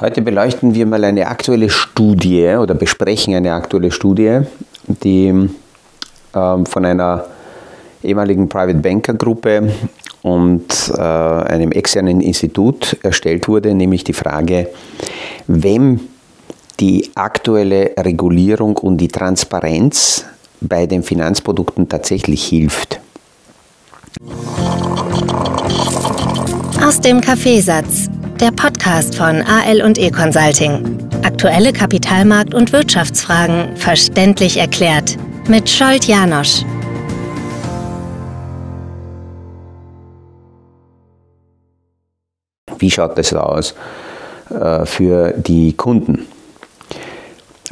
Heute beleuchten wir mal eine aktuelle Studie oder besprechen eine aktuelle Studie, die ähm, von einer ehemaligen Private Banker Gruppe und äh, einem externen Institut erstellt wurde, nämlich die Frage, wem die aktuelle Regulierung und die Transparenz bei den Finanzprodukten tatsächlich hilft. Aus dem Kaffeesatz der Podcast von AL und E Consulting. Aktuelle Kapitalmarkt- und Wirtschaftsfragen verständlich erklärt mit Scholt Janosch. Wie schaut das aus äh, für die Kunden?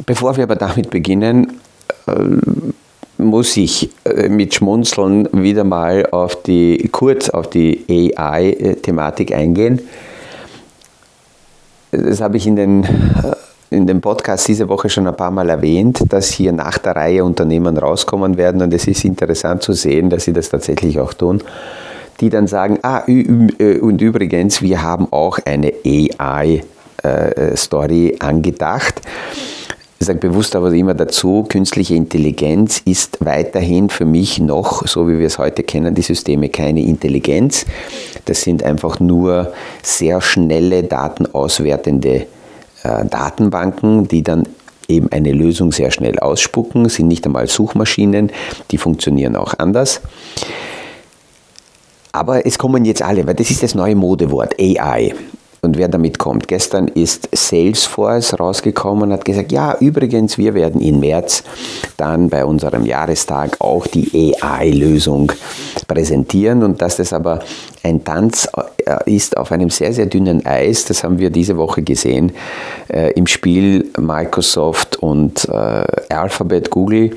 Bevor wir aber damit beginnen, äh, muss ich äh, mit Schmunzeln wieder mal auf die, kurz auf die AI-Thematik eingehen das habe ich in den, äh, in dem Podcast diese Woche schon ein paar Mal erwähnt, dass hier nach der Reihe Unternehmen rauskommen werden und es ist interessant zu sehen, dass sie das tatsächlich auch tun, die dann sagen, ah, äh, und übrigens, wir haben auch eine AI-Story äh, angedacht. Ich sage bewusst aber immer dazu, künstliche Intelligenz ist weiterhin für mich noch, so wie wir es heute kennen, die Systeme keine Intelligenz. Das sind einfach nur sehr schnelle datenauswertende äh, Datenbanken, die dann eben eine Lösung sehr schnell ausspucken, sind nicht einmal Suchmaschinen, die funktionieren auch anders. Aber es kommen jetzt alle, weil das ist das neue Modewort, AI und wer damit kommt. Gestern ist Salesforce rausgekommen und hat gesagt, ja, übrigens, wir werden im März dann bei unserem Jahrestag auch die AI-Lösung präsentieren und dass das aber ein Tanz äh, ist auf einem sehr, sehr dünnen Eis, das haben wir diese Woche gesehen äh, im Spiel Microsoft und äh, Alphabet, Google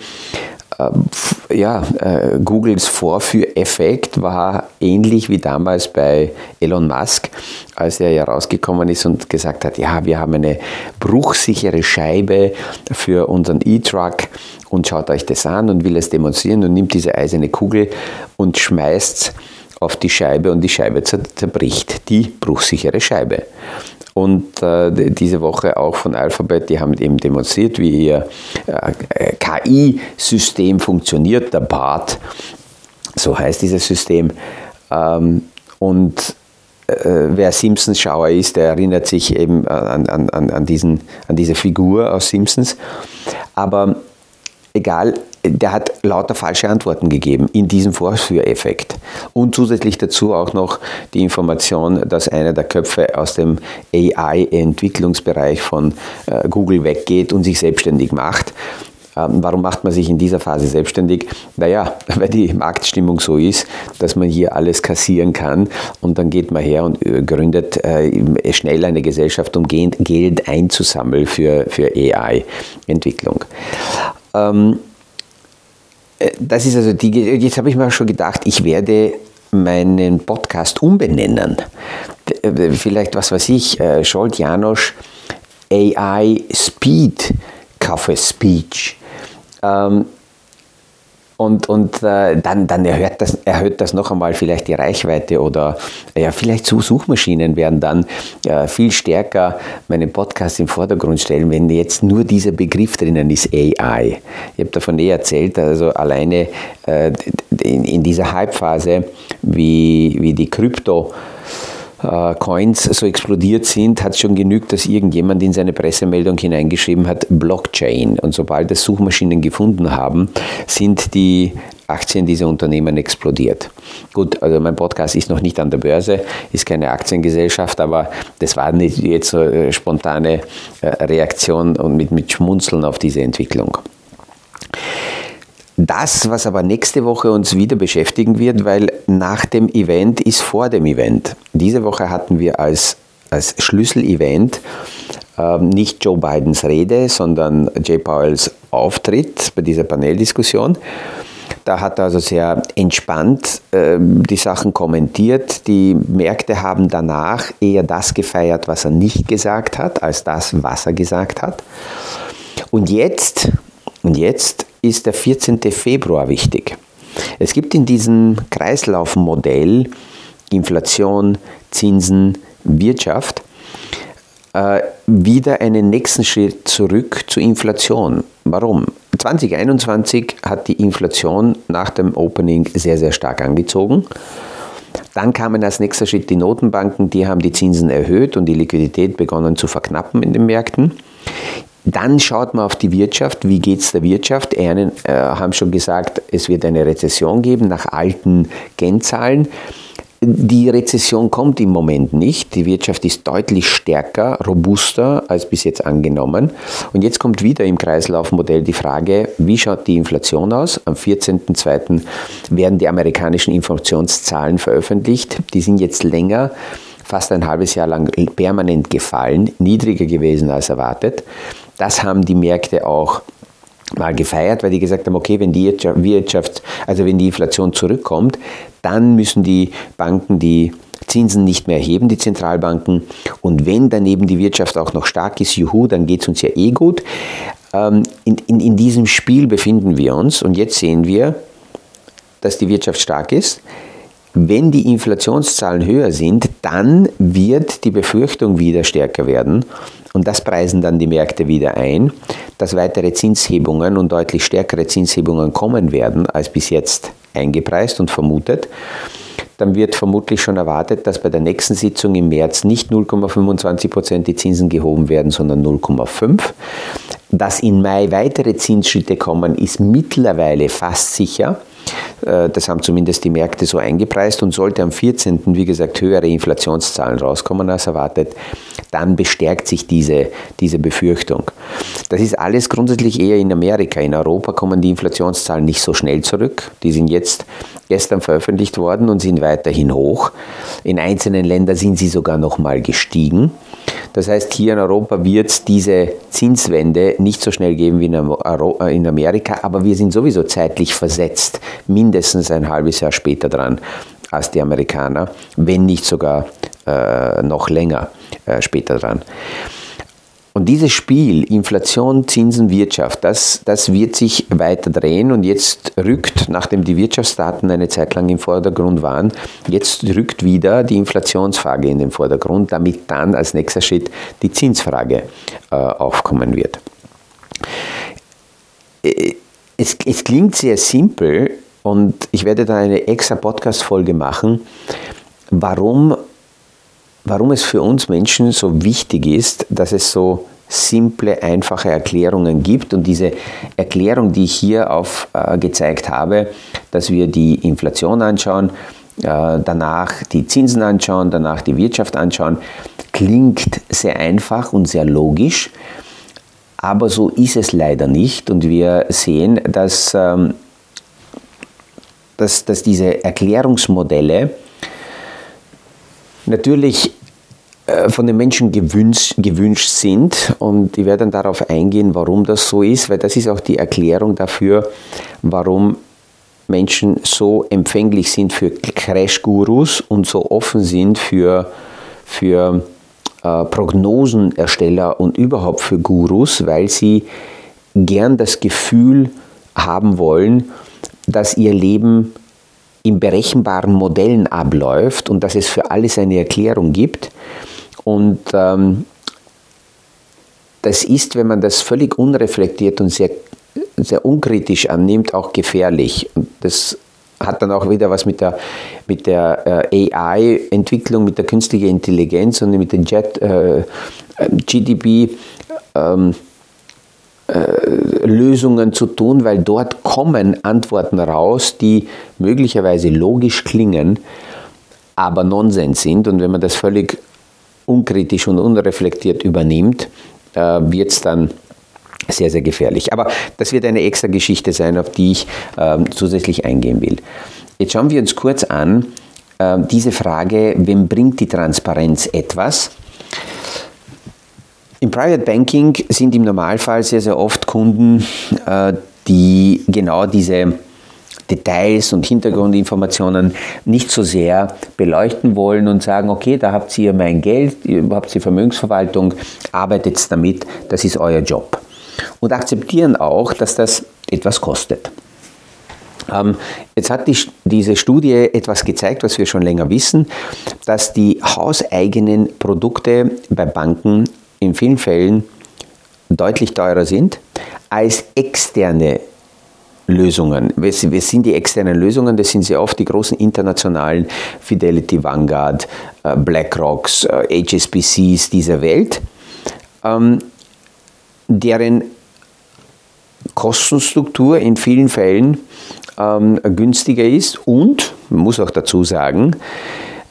ja, äh, Googles Vorführeffekt war ähnlich wie damals bei Elon Musk, als er ja rausgekommen ist und gesagt hat, ja, wir haben eine bruchsichere Scheibe für unseren E-Truck und schaut euch das an und will es demonstrieren und nimmt diese eiserne Kugel und schmeißt auf die Scheibe und die Scheibe zerbricht. Die bruchsichere Scheibe. Und äh, diese Woche auch von Alphabet, die haben eben demonstriert, wie ihr äh, KI-System funktioniert, der BART, so heißt dieses System. Ähm, und äh, wer Simpsons-Schauer ist, der erinnert sich eben an, an, an, diesen, an diese Figur aus Simpsons. Aber egal, der hat lauter falsche Antworten gegeben in diesem Vorführeffekt. Und zusätzlich dazu auch noch die Information, dass einer der Köpfe aus dem AI-Entwicklungsbereich von äh, Google weggeht und sich selbstständig macht. Ähm, warum macht man sich in dieser Phase selbstständig? Naja, weil die Marktstimmung so ist, dass man hier alles kassieren kann und dann geht man her und äh, gründet äh, schnell eine Gesellschaft, um Geld einzusammeln für, für AI-Entwicklung. Ähm, äh, das ist also die, jetzt habe ich mir schon gedacht, ich werde meinen Podcast umbenennen. Äh, vielleicht, was weiß ich, äh, Scholt Janosch AI Speed Kaffee Speech. Ähm, und, und äh, dann, dann erhöht, das, erhöht das noch einmal vielleicht die Reichweite oder ja, vielleicht zu Suchmaschinen werden dann äh, viel stärker meinen Podcast im Vordergrund stellen, wenn jetzt nur dieser Begriff drinnen ist, AI. Ich habe davon eh erzählt, also alleine äh, in, in dieser Hypephase, wie, wie die Krypto- äh, Coins so explodiert sind, hat es schon genügt, dass irgendjemand in seine Pressemeldung hineingeschrieben hat, Blockchain. Und sobald das Suchmaschinen gefunden haben, sind die Aktien dieser Unternehmen explodiert. Gut, also mein Podcast ist noch nicht an der Börse, ist keine Aktiengesellschaft, aber das war nicht jetzt so eine spontane äh, Reaktion und mit, mit Schmunzeln auf diese Entwicklung. Das, was aber nächste Woche uns wieder beschäftigen wird, weil nach dem Event ist vor dem Event. Diese Woche hatten wir als, als Schlüsselevent äh, nicht Joe Bidens Rede, sondern Jay Powells Auftritt bei dieser Paneldiskussion. Da hat er also sehr entspannt äh, die Sachen kommentiert. Die Märkte haben danach eher das gefeiert, was er nicht gesagt hat, als das, was er gesagt hat. Und jetzt, und jetzt ist der 14. Februar wichtig. Es gibt in diesem Kreislaufmodell Inflation, Zinsen, Wirtschaft, äh, wieder einen nächsten Schritt zurück zur Inflation. Warum? 2021 hat die Inflation nach dem Opening sehr, sehr stark angezogen. Dann kamen als nächster Schritt die Notenbanken, die haben die Zinsen erhöht und die Liquidität begonnen zu verknappen in den Märkten. Dann schaut man auf die Wirtschaft. Wie geht es der Wirtschaft? Einen äh, haben schon gesagt, es wird eine Rezession geben nach alten Kennzahlen. Die Rezession kommt im Moment nicht. Die Wirtschaft ist deutlich stärker, robuster als bis jetzt angenommen. Und jetzt kommt wieder im Kreislaufmodell die Frage, wie schaut die Inflation aus? Am 14.02. werden die amerikanischen Informationszahlen veröffentlicht. Die sind jetzt länger, fast ein halbes Jahr lang permanent gefallen, niedriger gewesen als erwartet. Das haben die Märkte auch mal gefeiert, weil die gesagt haben, okay, wenn die Wirtschaft, also wenn die Inflation zurückkommt, dann müssen die Banken die Zinsen nicht mehr erheben, die Zentralbanken. Und wenn daneben die Wirtschaft auch noch stark ist, juhu, dann geht es uns ja eh gut. Ähm, in, in, in diesem Spiel befinden wir uns und jetzt sehen wir, dass die Wirtschaft stark ist. Wenn die Inflationszahlen höher sind, dann wird die Befürchtung wieder stärker werden. Und das preisen dann die Märkte wieder ein, dass weitere Zinshebungen und deutlich stärkere Zinshebungen kommen werden als bis jetzt eingepreist und vermutet. Dann wird vermutlich schon erwartet, dass bei der nächsten Sitzung im März nicht 0,25 Prozent die Zinsen gehoben werden, sondern 0,5. Dass in Mai weitere Zinsschritte kommen, ist mittlerweile fast sicher. Äh, das haben zumindest die Märkte so eingepreist und sollte am 14. wie gesagt höhere Inflationszahlen rauskommen als erwartet, dann bestärkt sich diese, diese Befürchtung. Das ist alles grundsätzlich eher in Amerika. In Europa kommen die Inflationszahlen nicht so schnell zurück. Die sind jetzt gestern veröffentlicht worden und sind weiterhin hoch. In einzelnen Ländern sind sie sogar noch mal gestiegen. Das heißt, hier in Europa wird es diese Zinswende nicht so schnell geben wie in Amerika, aber wir sind sowieso zeitlich versetzt, mindestens ein halbes Jahr später dran als die Amerikaner, wenn nicht sogar äh, noch länger äh, später dran. Und dieses Spiel Inflation, Zinsen, Wirtschaft, das, das wird sich weiter drehen und jetzt rückt, nachdem die Wirtschaftsdaten eine Zeit lang im Vordergrund waren, jetzt rückt wieder die Inflationsfrage in den Vordergrund, damit dann als nächster Schritt die Zinsfrage äh, aufkommen wird. Äh, es, es klingt sehr simpel und ich werde da eine extra Podcast-Folge machen, warum warum es für uns Menschen so wichtig ist, dass es so simple, einfache Erklärungen gibt. Und diese Erklärung, die ich hier aufgezeigt äh, habe, dass wir die Inflation anschauen, äh, danach die Zinsen anschauen, danach die Wirtschaft anschauen, klingt sehr einfach und sehr logisch. Aber so ist es leider nicht. Und wir sehen, dass, ähm, dass, dass diese Erklärungsmodelle natürlich äh, von den Menschen gewünscht, gewünscht sind. Und ich werde dann darauf eingehen, warum das so ist, weil das ist auch die Erklärung dafür, warum Menschen so empfänglich sind für Crash-Gurus und so offen sind für, für äh, Prognosenersteller und überhaupt für Gurus, weil sie gern das Gefühl haben wollen, dass ihr Leben in berechenbaren Modellen abläuft und dass es für alles eine Erklärung gibt. Und ähm, das ist, wenn man das völlig unreflektiert und sehr, sehr unkritisch annimmt, auch gefährlich. Und das hat dann auch wieder was mit der, mit der äh, AI-Entwicklung, mit der künstlichen Intelligenz und mit den Jet, äh, GDP. Ähm, äh, Lösungen zu tun, weil dort kommen Antworten raus, die möglicherweise logisch klingen, aber Nonsens sind. Und wenn man das völlig unkritisch und unreflektiert übernimmt, äh, wird es dann sehr, sehr gefährlich. Aber das wird eine extra Geschichte sein, auf die ich äh, zusätzlich eingehen will. Jetzt schauen wir uns kurz an, äh, diese Frage, wem bringt die Transparenz etwas? Im Private Banking sind im Normalfall sehr, sehr oft Kunden, äh, die genau diese Details und Hintergrundinformationen nicht so sehr beleuchten wollen und sagen, okay, da habt ihr mein Geld, ihr habt ihr Vermögensverwaltung, arbeitet damit, das ist euer Job. Und akzeptieren auch, dass das etwas kostet. Ähm, jetzt hat die, diese Studie etwas gezeigt, was wir schon länger wissen, dass die hauseigenen Produkte bei Banken in vielen Fällen deutlich teurer sind als externe Lösungen. Was sind die externen Lösungen? Das sind sehr oft die großen internationalen Fidelity Vanguard, äh, BlackRocks, HSBCs äh, dieser Welt, ähm, deren Kostenstruktur in vielen Fällen ähm, günstiger ist und, man muss auch dazu sagen,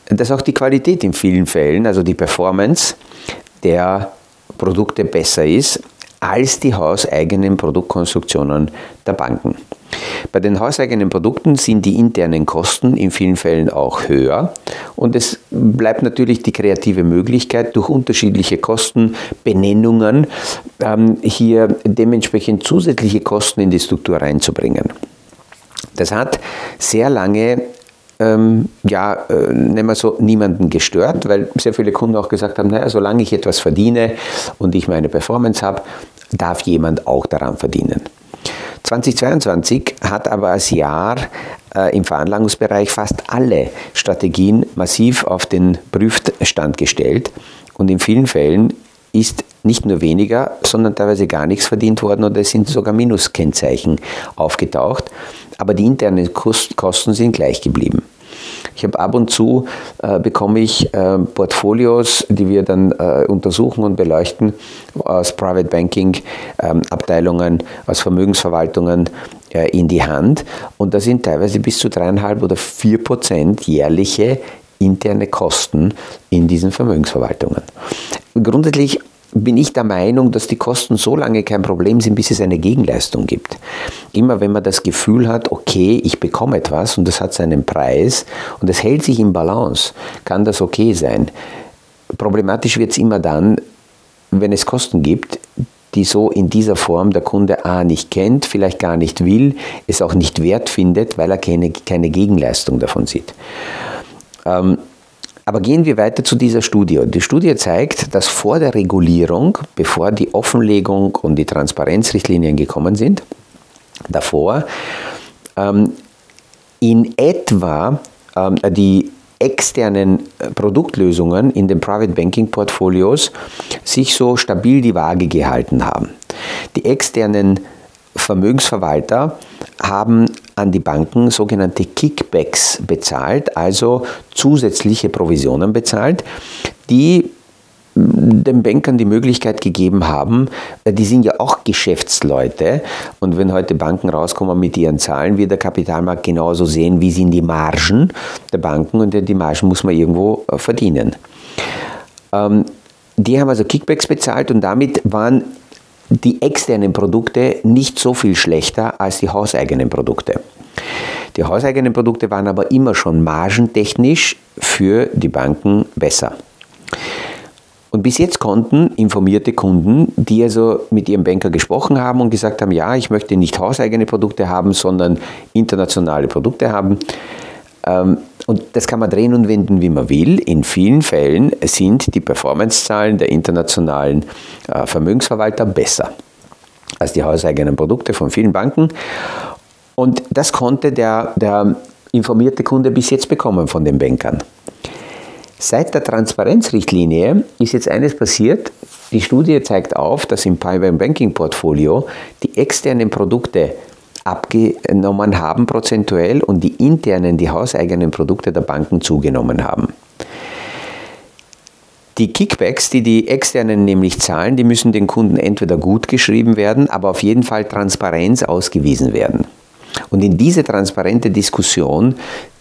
dass auch die Qualität in vielen Fällen, also die Performance der Produkte besser ist als die hauseigenen Produktkonstruktionen der Banken. Bei den hauseigenen Produkten sind die internen Kosten in vielen Fällen auch höher und es bleibt natürlich die kreative Möglichkeit, durch unterschiedliche Kostenbenennungen ähm, hier dementsprechend zusätzliche Kosten in die Struktur reinzubringen. Das hat sehr lange ähm, ja, äh, nehmen wir so, niemanden gestört, weil sehr viele Kunden auch gesagt haben, naja, solange ich etwas verdiene und ich meine Performance habe, darf jemand auch daran verdienen. 2022 hat aber als Jahr äh, im Veranlagungsbereich fast alle Strategien massiv auf den Prüfstand gestellt und in vielen Fällen ist nicht nur weniger, sondern teilweise gar nichts verdient worden oder es sind sogar Minuskennzeichen aufgetaucht, aber die internen Kosten sind gleich geblieben. Ich habe ab und zu äh, bekomme ich äh, Portfolios, die wir dann äh, untersuchen und beleuchten aus Private Banking ähm, Abteilungen, aus Vermögensverwaltungen äh, in die Hand. Und da sind teilweise bis zu dreieinhalb oder vier Prozent jährliche interne Kosten in diesen Vermögensverwaltungen. Grundsätzlich bin ich der Meinung, dass die Kosten so lange kein Problem sind, bis es eine Gegenleistung gibt. Immer wenn man das Gefühl hat, okay, ich bekomme etwas und das hat seinen Preis und es hält sich im Balance, kann das okay sein. Problematisch wird es immer dann, wenn es Kosten gibt, die so in dieser Form der Kunde A nicht kennt, vielleicht gar nicht will, es auch nicht wert findet, weil er keine, keine Gegenleistung davon sieht. Ähm, aber gehen wir weiter zu dieser Studie. Die Studie zeigt, dass vor der Regulierung, bevor die Offenlegung und die Transparenzrichtlinien gekommen sind, davor ähm, in etwa ähm, die externen äh, Produktlösungen in den Private Banking Portfolios sich so stabil die Waage gehalten haben. Die externen Vermögensverwalter haben an die Banken sogenannte Kickbacks bezahlt, also zusätzliche Provisionen bezahlt, die den Bankern die Möglichkeit gegeben haben, äh, die sind ja auch Geschäftsleute und wenn heute Banken rauskommen mit ihren Zahlen, wird der Kapitalmarkt genauso sehen, wie sind die Margen der Banken und die Margen muss man irgendwo äh, verdienen. Ähm, die haben also Kickbacks bezahlt und damit waren die externen Produkte nicht so viel schlechter als die hauseigenen Produkte. Die hauseigenen Produkte waren aber immer schon margentechnisch für die Banken besser. Und bis jetzt konnten informierte Kunden, die also mit ihrem Banker gesprochen haben und gesagt haben, ja, ich möchte nicht hauseigene Produkte haben, sondern internationale Produkte haben, ähm, und das kann man drehen und wenden, wie man will. In vielen Fällen sind die Performancezahlen der internationalen äh, Vermögensverwalter besser als die hauseigenen Produkte von vielen Banken. Und das konnte der, der informierte Kunde bis jetzt bekommen von den Bankern. Seit der Transparenzrichtlinie ist jetzt eines passiert. Die Studie zeigt auf, dass im Private Banking Portfolio die externen Produkte abgenommen haben prozentuell und die internen, die hauseigenen Produkte der Banken zugenommen haben. Die Kickbacks, die die externen nämlich zahlen, die müssen den Kunden entweder gut geschrieben werden, aber auf jeden Fall Transparenz ausgewiesen werden. Und in diese transparente Diskussion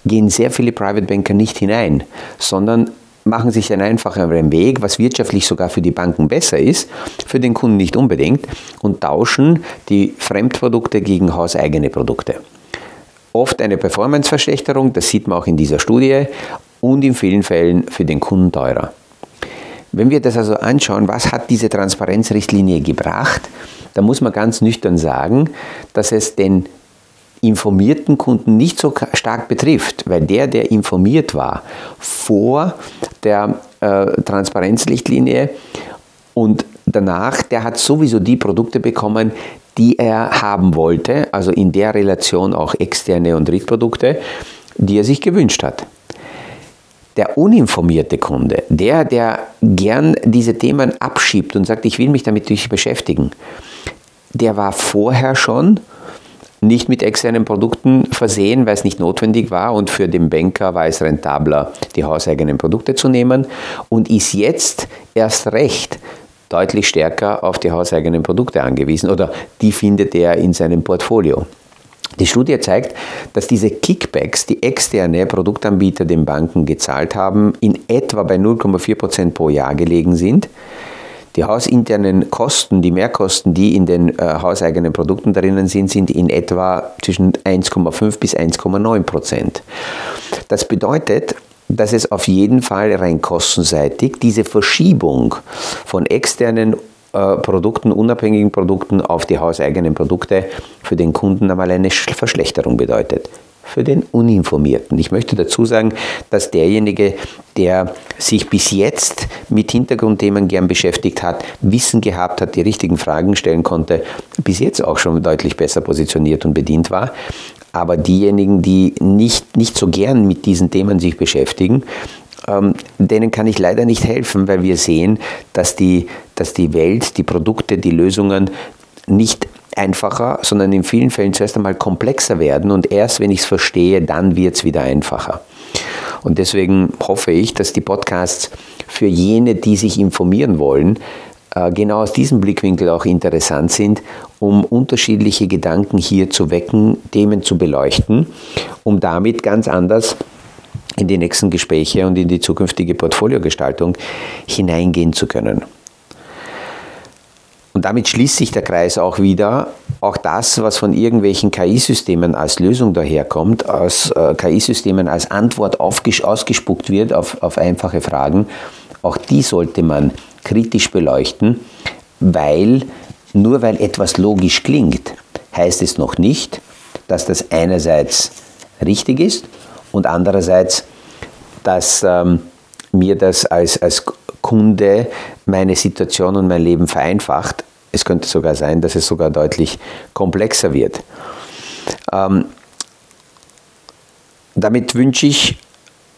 gehen sehr viele Private Banker nicht hinein, sondern machen sich einen einfacheren Weg, was wirtschaftlich sogar für die Banken besser ist, für den Kunden nicht unbedingt, und tauschen die Fremdprodukte gegen hauseigene Produkte. Oft eine Performanceverschlechterung, das sieht man auch in dieser Studie, und in vielen Fällen für den Kunden teurer. Wenn wir das also anschauen, was hat diese Transparenzrichtlinie gebracht, dann muss man ganz nüchtern sagen, dass es den informierten Kunden nicht so stark betrifft, weil der, der informiert war vor der äh, Transparenzrichtlinie und danach, der hat sowieso die Produkte bekommen, die er haben wollte, also in der Relation auch externe und Drittprodukte, die er sich gewünscht hat. der uninformierte Kunde, der, der gern diese Themen abschiebt und sagt, ich will mich damit nicht beschäftigen, der war vorher schon nicht mit externen Produkten versehen, weil es nicht notwendig war und für den Banker war es rentabler, die hauseigenen Produkte zu nehmen und ist jetzt erst recht deutlich stärker auf die hauseigenen Produkte angewiesen oder die findet er in seinem Portfolio. Die Studie zeigt, dass diese Kickbacks, die externe Produktanbieter den Banken gezahlt haben, in etwa bei 0,4 Prozent pro Jahr gelegen sind. Die hausinternen Kosten, die Mehrkosten, die in den äh, hauseigenen Produkten drinnen sind, sind in etwa zwischen 1,5 bis 1,9 Prozent. Das bedeutet, dass es auf jeden Fall rein kostenseitig diese Verschiebung von externen äh, Produkten, unabhängigen Produkten auf die hauseigenen Produkte für den Kunden einmal eine Verschlechterung bedeutet. Für den Uninformierten. Ich möchte dazu sagen, dass derjenige, der sich bis jetzt mit Hintergrundthemen gern beschäftigt hat, Wissen gehabt hat, die richtigen Fragen stellen konnte, bis jetzt auch schon deutlich besser positioniert und bedient war. Aber diejenigen, die nicht, nicht so gern mit diesen Themen sich beschäftigen, ähm, denen kann ich leider nicht helfen, weil wir sehen, dass die, dass die Welt, die Produkte, die Lösungen nicht einfacher, sondern in vielen Fällen zuerst einmal komplexer werden und erst wenn ich es verstehe, dann wird es wieder einfacher. Und deswegen hoffe ich, dass die Podcasts für jene, die sich informieren wollen, äh, genau aus diesem Blickwinkel auch interessant sind, um unterschiedliche Gedanken hier zu wecken, Themen zu beleuchten, um damit ganz anders in die nächsten Gespräche und in die zukünftige Portfoliogestaltung hineingehen zu können. Und damit schließt sich der Kreis auch wieder. Auch das, was von irgendwelchen KI-Systemen als Lösung daherkommt, aus äh, KI-Systemen als Antwort ausgespuckt wird auf, auf einfache Fragen, auch die sollte man kritisch beleuchten, weil nur weil etwas logisch klingt, heißt es noch nicht, dass das einerseits richtig ist und andererseits, dass ähm, mir das als, als Kunde meine Situation und mein Leben vereinfacht. Es könnte sogar sein, dass es sogar deutlich komplexer wird. Ähm, damit wünsche ich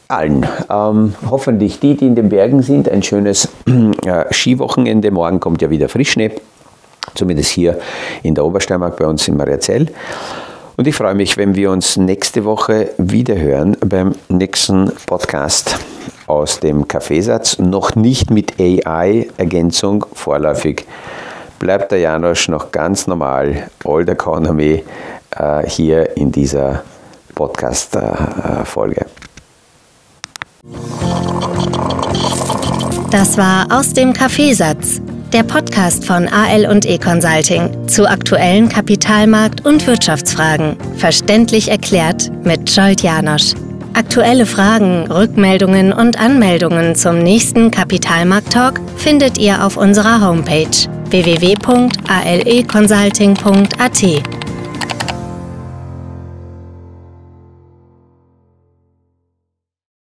allen, ähm, hoffentlich die, die in den Bergen sind, ein schönes äh, Skiwochenende. Morgen kommt ja wieder Frischschnee, zumindest hier in der Obersteiermark bei uns in Mariazell. Und ich freue mich, wenn wir uns nächste Woche wieder hören beim nächsten Podcast aus dem Kaffeesatz. Noch nicht mit AI-Ergänzung vorläufig. Bleibt der Janosch noch ganz normal, Old Economy, äh, hier in dieser Podcast-Folge. Das war aus dem Kaffeesatz der Podcast von AL und E Consulting zu aktuellen Kapitalmarkt- und Wirtschaftsfragen. Verständlich erklärt mit Scholt Janosch. Aktuelle Fragen, Rückmeldungen und Anmeldungen zum nächsten Kapitalmarkt-Talk findet ihr auf unserer Homepage www.aleconsulting.at.